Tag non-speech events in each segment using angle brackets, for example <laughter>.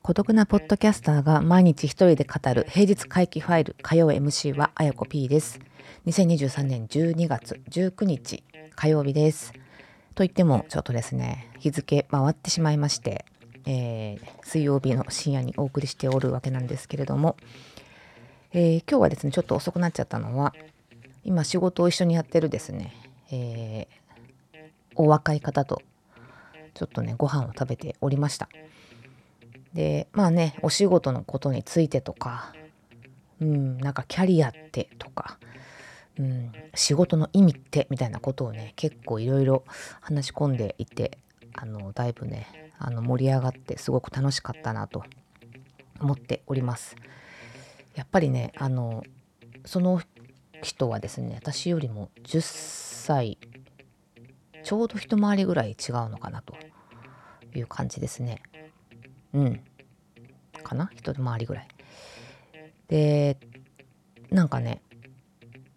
孤独なポッドキャスターが毎日一人で語る平日回帰ファイル火曜 MC はあやこ P です。2023年12月19日火曜日です。と言ってもちょっとですね日付回ってしまいまして、えー、水曜日の深夜にお送りしておるわけなんですけれども、えー、今日はですねちょっと遅くなっちゃったのは今仕事を一緒にやってるですね、えー、お若い方とちょっとねご飯を食べておりましたでまあねお仕事のことについてとかうんなんかキャリアってとか、うん、仕事の意味ってみたいなことをね結構いろいろ話し込んでいてあのだいぶねあの盛り上がってすごく楽しかったなと思っております。やっぱりねあのその人はですね私よりも10歳ちょうど一回りぐらい違うのかなという感じですね。うん。かな？一回りぐらい。で、なんかね、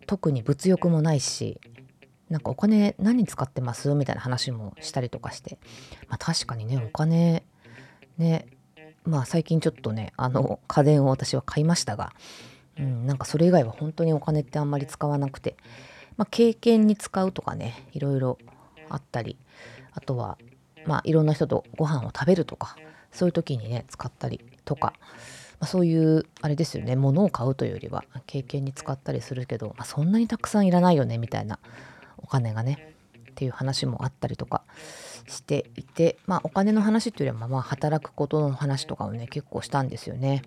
特に物欲もないし、なんかお金何使ってます？みたいな話もしたりとかして、まあ確かにね、お金、ね、まあ最近ちょっとね、あの家電を私は買いましたが、うん、なんかそれ以外は本当にお金ってあんまり使わなくて、まあ経験に使うとかね、いろいろあったり、あとは、まあいろんな人とご飯を食べるとか、そういう時にね使ったりとか、まあ、そういうあれですよね物を買うというよりは経験に使ったりするけど、まあ、そんなにたくさんいらないよねみたいなお金がねっていう話もあったりとかしていてまあお金の話というよりはまあ働くことの話とかをね結構したんですよね。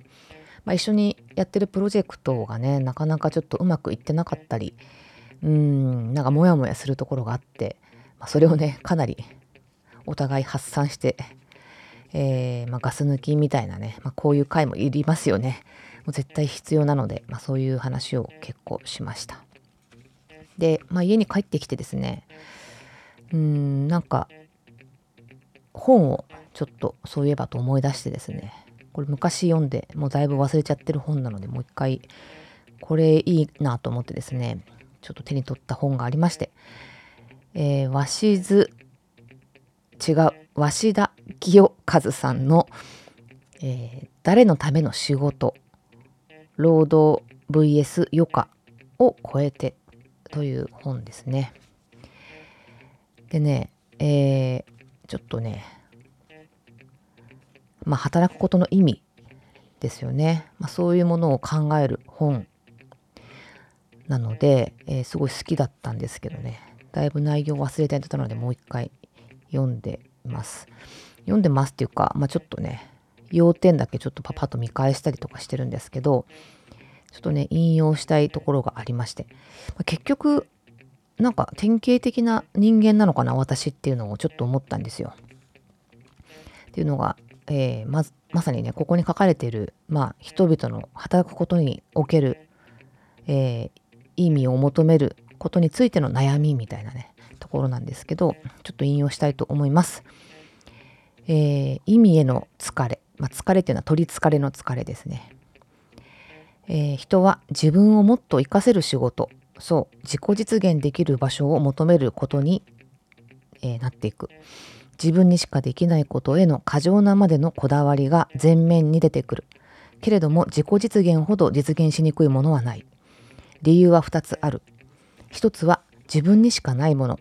まあ、一緒にやってるプロジェクトがねなかなかちょっとうまくいってなかったりうんなんかモヤモヤするところがあって、まあ、それをねかなりお互い発散してえー、まあ、ガス抜きみたいなね、まあ、こういう回もいりますよね。もう絶対必要なので、ま、そういう話を結構しました。で、ま、家に帰ってきてですね、うん、なんか、本をちょっとそういえばと思い出してですね、これ昔読んで、もうだいぶ忘れちゃってる本なので、もう一回、これいいなと思ってですね、ちょっと手に取った本がありまして、えー、鷲津、違う、鷲田清和さんの、えー、誰のための仕事労働 VS 余暇を超えてという本ですね。でね、えー、ちょっとね、まあ、働くことの意味ですよね。まあ、そういうものを考える本なので、えー、すごい好きだったんですけどね、だいぶ内容忘れてたので、もう一回読んでます。読んでますっていうか、まあ、ちょっとね、要点だけちょっとパパッと見返したりとかしてるんですけど、ちょっとね、引用したいところがありまして、まあ、結局、なんか典型的な人間なのかな、私っていうのをちょっと思ったんですよ。っていうのが、えー、ままさにね、ここに書かれている、まあ、人々の働くことにおける、えー、意味を求めることについての悩みみたいなね、ところなんですけど、ちょっと引用したいと思います。えー、意味への疲れ、まあ、疲れっていうのは取りつかれの疲れですね、えー、人は自分をもっと活かせる仕事そう自己実現できる場所を求めることに、えー、なっていく。自分にしかできないことへの過剰なまでのこだわりが前面に出てくる。けれども自己実現ほど実現しにくいものはない。理由は2つある。1つは自分にしかないもの。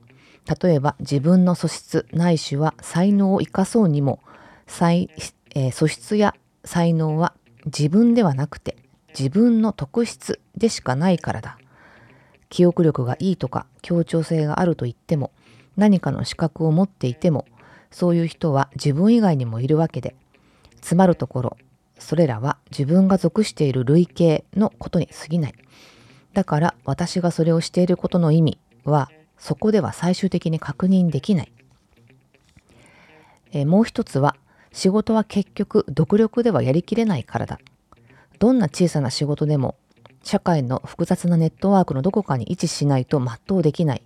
例えば自分の素質ないしは才能を生かそうにも、えー、素質や才能は自分ではなくて自分の特質でしかないからだ。記憶力がいいとか協調性があると言っても何かの資格を持っていてもそういう人は自分以外にもいるわけでつまるところそれらは自分が属している類型のことに過ぎない。だから私がそれをしていることの意味はそこでは最終的に確認できない。えもう一つは仕事は結局独力ではやりきれないからだ。どんな小さな仕事でも社会の複雑なネットワークのどこかに位置しないと全うできない。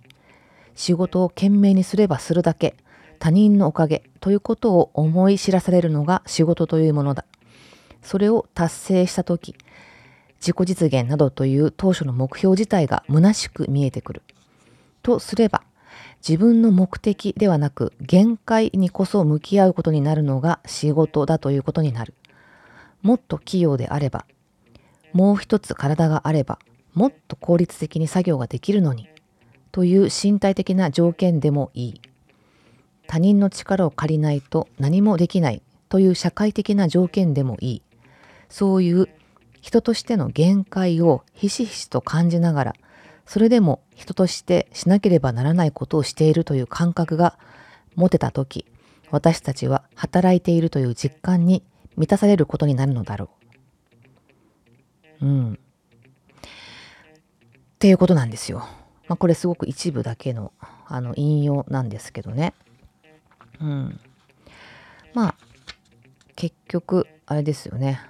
仕事を懸命にすればするだけ他人のおかげということを思い知らされるのが仕事というものだ。それを達成した時自己実現などという当初の目標自体が虚しく見えてくる。とすれば、自分の目的ではなく限界にこそ向き合うことになるのが仕事だということになる。もっと器用であれば、もう一つ体があれば、もっと効率的に作業ができるのに、という身体的な条件でもいい。他人の力を借りないと何もできないという社会的な条件でもいい。そういう人としての限界をひしひしと感じながら、それでも人としてしなければならないことをしているという感覚が持てたとき、私たちは働いているという実感に満たされることになるのだろう。うん。っていうことなんですよ。まあ、これすごく一部だけのあの引用なんですけどね。うん。まあ、結局、あれですよね。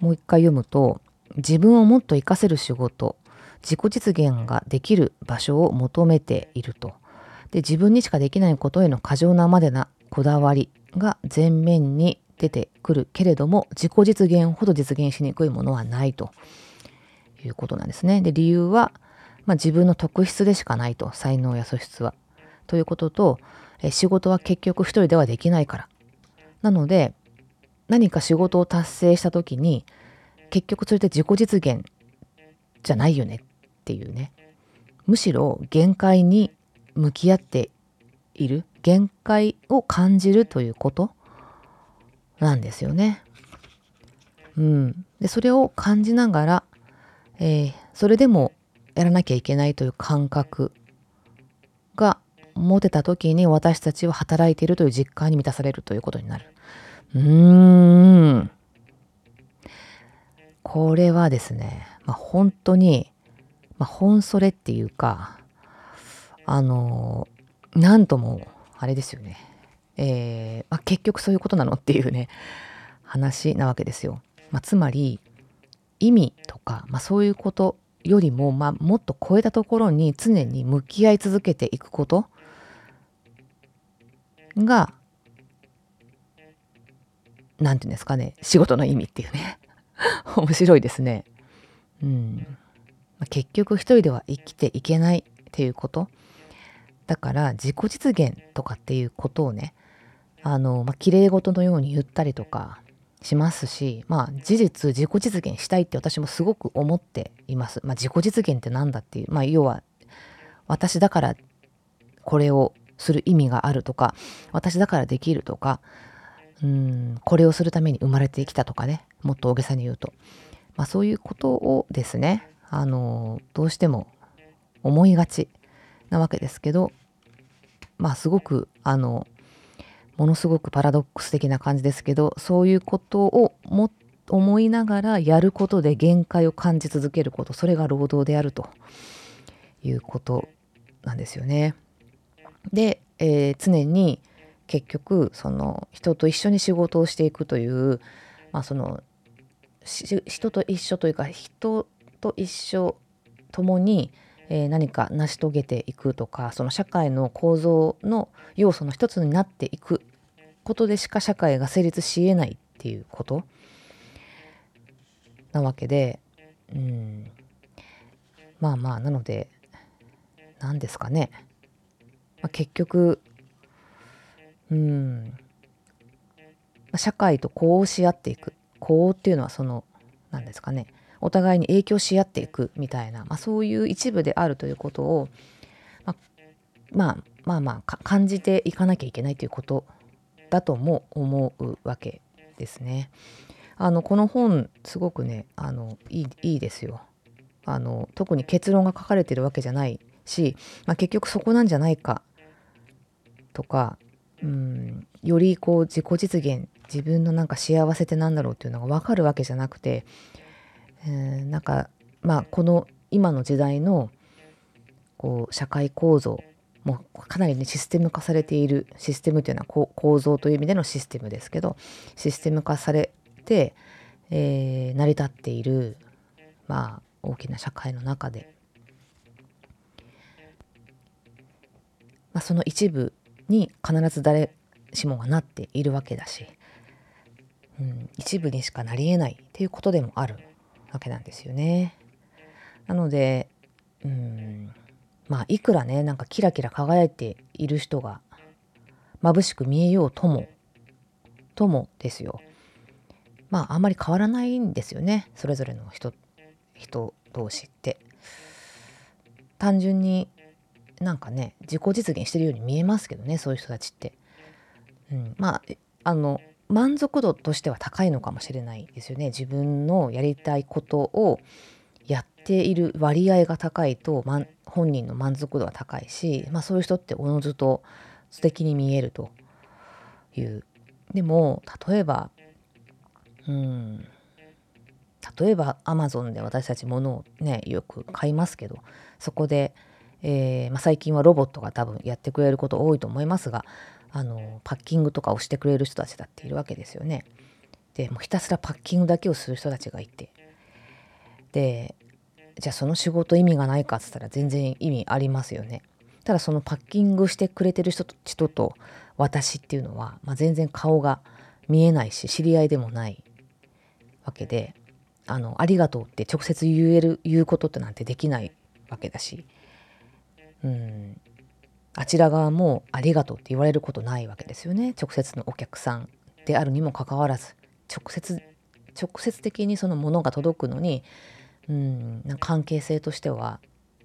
もう一回読むと、自分をもっと活かせる仕事、自己実現ができる場所を求めていると。で、自分にしかできないことへの過剰なまでなこだわりが前面に出てくるけれども、自己実現ほど実現しにくいものはないということなんですね。で、理由は、まあ、自分の特質でしかないと、才能や素質は。ということと、え仕事は結局一人ではできないから。なので、何か仕事を達成した時に、結局それって自己実現じゃないよねっていうね。むしろ限界に向き合っている、限界を感じるということなんですよね。うん。で、それを感じながら、えー、それでもやらなきゃいけないという感覚が持てた時に私たちは働いているという実感に満たされるということになる。うーん。これはですね、まあ、本当に、まあ、本それっていうか、あの、なんとも、あれですよね。えー、まあ、結局そういうことなのっていうね、話なわけですよ。まあ、つまり、意味とか、まあ、そういうことよりも、まあ、もっと超えたところに常に向き合い続けていくことが、なんていうんですかね、仕事の意味っていうね。<laughs> 面白いですね。うん。結局一人では生きていけないっていうこと。だから自己実現とかっていうことをね、あの、まあ、綺麗事のように言ったりとかしますし、まあ事実自己実現したいって私もすごく思っています。まあ自己実現って何だっていう、まあ要は私だからこれをする意味があるとか、私だからできるとか、うん、これをするために生まれてきたとかね、もっと大げさに言うと。まあそういうことをですね、あの、どうしても思いがちなわけですけど、まあすごく、あの、ものすごくパラドックス的な感じですけど、そういうことをも思いながらやることで限界を感じ続けること、それが労働であるということなんですよね。で、えー、常に結局その人と一緒に仕事をしていくという、まあ、その人と一緒というか人と一緒共に、え、何か成し遂げていくとかその社会の構造の要素の一つになっていくことでしか社会が成立しえないっていうことなわけで、うん、まあまあなので何ですかね、まあ、結局うん。社会と呼応し合っていく。呼応っていうのはその何ですかね。お互いに影響し合っていくみたいな、まあ、そういう一部であるということを、まあ、まあまあまあ感じていかなきゃいけないということだとも思うわけですね。あのこの本すごくねあのいいいいですよあの。特に結論が書かれてるわけじゃないし、まあ、結局そこなんじゃないかとかうんよりこう自己実現自分のなんか幸せって何だろうっていうのが分かるわけじゃなくて、えー、なんかまあこの今の時代のこう社会構造もうかなりねシステム化されているシステムというのは構造という意味でのシステムですけどシステム化されて、えー、成り立っているまあ大きな社会の中で、まあ、その一部に必ず誰しもがなっているわけだし、うん、一部にしかなりえないっていうことでもあるわけなんですよね。なので、うん、まあいくらねなんかキラキラ輝いている人が眩しく見えようともともですよ。まああんまり変わらないんですよねそれぞれの人人同士って。単純になんかね自己実現してるように見えますけどねそういう人たちって。うん、まああの満足度としては高いのかもしれないですよね自分のやりたいことをている割合が高いと、ま、本人の満足度は高いし、まあ、そういう人っておのずと素敵に見えるというでも例えばうん例えばアマゾンで私たち物をねよく買いますけどそこで、えー、まあ、最近はロボットが多分やってくれること多いと思いますがあのパッキングとかをしてくれる人たちだっているわけですよね。でもうひたすらパッキングだけをする人たちがいてでじゃあその仕事意味がないかっつったら全然意味ありますよね。ただそのパッキングしてくれてる人と人と私っていうのは、まあ、全然顔が見えないし知り合いでもないわけであのありがとうって直接言える言うことってなんてできないわけだしうんあちら側もありがとうって言われることないわけですよね直接のお客さんであるにもかかわらず直接直接的にそのものが届くのにうんなん関係性としては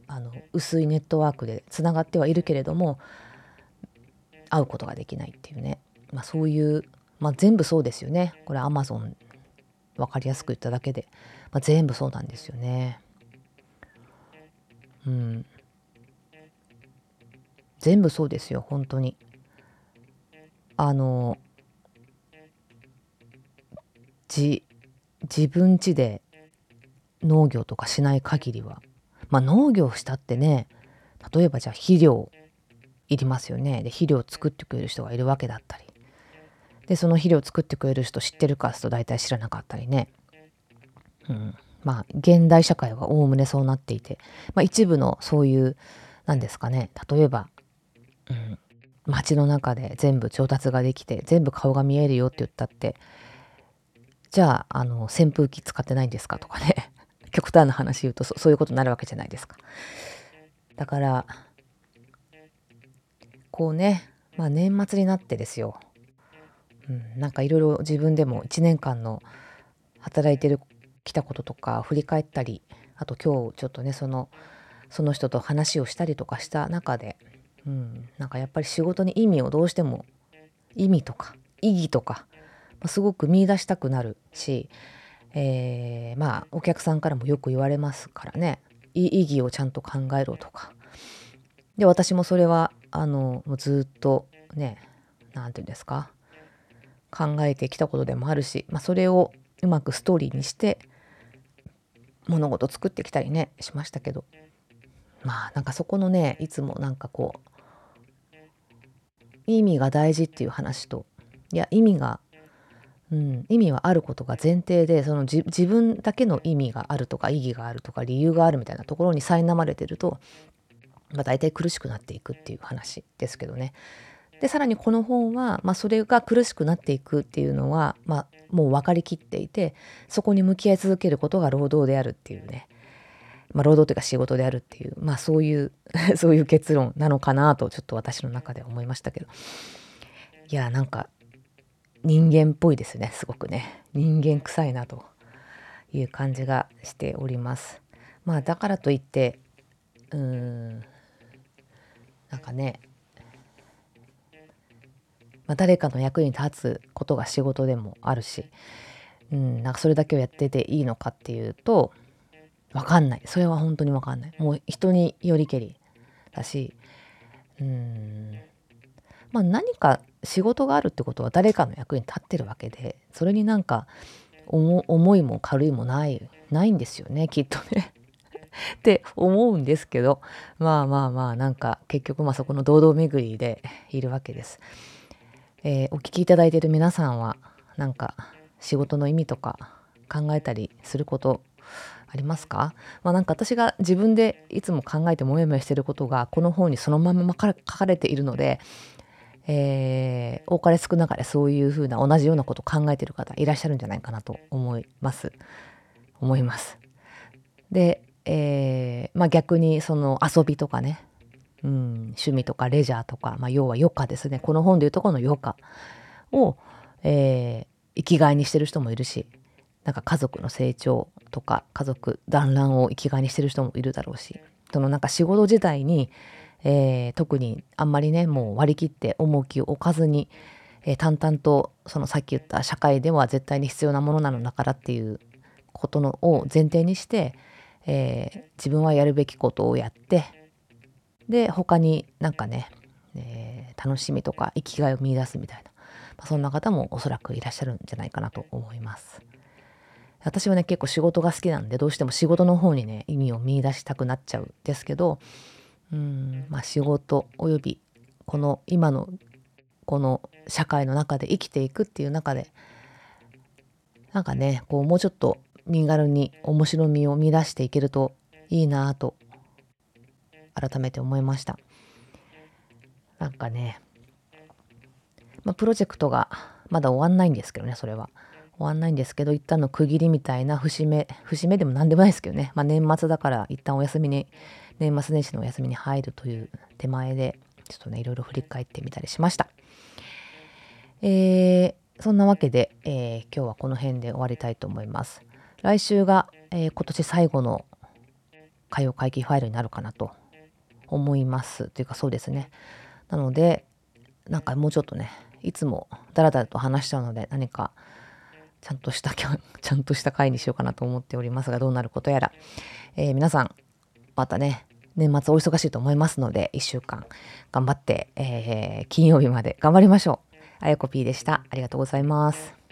あの薄いネットワークでつながってはいるけれども会うことができないっていうね、まあ、そういう、まあ、全部そうですよねこれアマゾン分かりやすく言っただけで、まあ、全部そうなんですよね。うん、全部そうですよ本当に。あのじ自分家で農業とかしない限りは。まあ農業したってね例えばじゃあ肥料いりますよね。で肥料を作ってくれる人がいるわけだったり。でその肥料を作ってくれる人知ってるかと大体知らなかったりね、うん、まあ現代社会はおおむねそうなっていて、まあ、一部のそういう何ですかね。例えばうん、街の中で全部調達ができて全部顔が見えるよって言ったってじゃああの扇風機使ってないんですかとかね。極端な話言うとそういうことになるわけじゃないですか。だからこうね、まあ、年末になってですよ、うん、なんかいろいろ自分でも1年間の働いてるきたこととか振り返ったりあと今日ちょっとねそのその人と話をしたりとかした中でうん、なんかやっぱり仕事に意味をどうしても意味とか意義とか、まあ、すごく見出したくなるし、えー、まあお客さんからもよく言われますからね。意義をちゃんと考えろとか。で私もそれはあのもうずっとね何て言うんですか？考えてきたことでもあるし、まあ、それをうまくストーリーにして物事作ってきたりねしましたけど。まあなんかそこのねいつもなんかこう意味が大事っていう話といや意味が、うん、意味はあることが前提でその自分だけの意味があるとか意義があるとか理由があるみたいなところに苛まれてると、まあ、大体苦しくなっていくっていう話ですけどね。でさらにこの本は、まあ、それが苦しくなっていくっていうのは、まあ、もう分かりきっていてそこに向き合い続けることが労働であるっていうね。まあ、労働というか仕事であるっていう、まあ、そういう <laughs> そういう結論なのかなとちょっと私の中で思いましたけど。いやなんか人間っぽいですねすごくね人間臭いなという感じがしておりますまあだからといってうーんなんかね、まあ、誰かの役に立つことが仕事でもあるし、うん、なんかそれだけをやってていいのかっていうとわかんない。それは本当にわかんない。もう人によりけりだし、うん。まあ何か仕事があるってことは誰かの役に立ってるわけで、それになんか重いも軽いもない、ないんですよね、きっとね。<laughs> って思うんですけど、まあまあまあ、なんか結局まあそこの堂々巡りでいるわけです。えー、お聞きいただいている皆さんは、なんか仕事の意味とか考えたりすることありますか、まあ、なんか私が自分でいつも考えてもやもやしてることがこの本にそのまま書かれているので、えー、多かれ少なかれそういうふうな同じようなことを考えてる方いらっしゃるんじゃないかなと思います。思います。で、えー、まあ逆にその遊びとかね、うん、趣味とかレジャーとか、まあ要は余暇ですね。この本でいうとこの余暇を、えー、生きがいにしてる人もいるし、なんか家族の成長とか家族団らんを生きがいにしてる人もいるだろうし、そのなんか仕事自体に、えー、特にあんまりねもう割り切って重きを置かずに、えー、淡々とそのさっき言った社会では絶対に必要なものなのだからっていうことのを前提にして、えー、自分はやるべきことをやってで他になんかね、え楽しみとか生きがいを見いだすみたいな、まあ、そんな方もおそらくいらっしゃるんじゃないかなと思います。私はね結構仕事が好きなんでどうしても仕事の方にね意味を見いだしたくなっちゃうんですけどうん。まあ仕事およびこの今のこの社会の中で生きていくっていう中でなんかねこうもうちょっと身軽に面白みを見出していけるといいなと改めて思いました。なんかね、まあ、プロジェクトがまだ終わんないんですけどねそれは。終わんないんですけど一旦の区切りみたいな節目節目でも何でもないですけどね、まあ、年末だから一旦お休みに年末年始のお休みに入るという手前でちょっとねいろいろ振り返ってみたりしました。えー、そんなわけで、えー、今日はこの辺で終わりたいと思います。来週が、えー、今年最後の火曜会議ファイルになるかなと思いますというかそうですね。なのでなんかもうちょっとねいつもダラダラと話しちゃうので何かちゃんとした <laughs> ちゃんとした回にしようかなと思っておりますがどうなることやら、えー、皆さんまたね年末お忙しいと思いますので1週間頑張って、えー、金曜日まで頑張りましょう。あやこ P でした。ありがとうございます。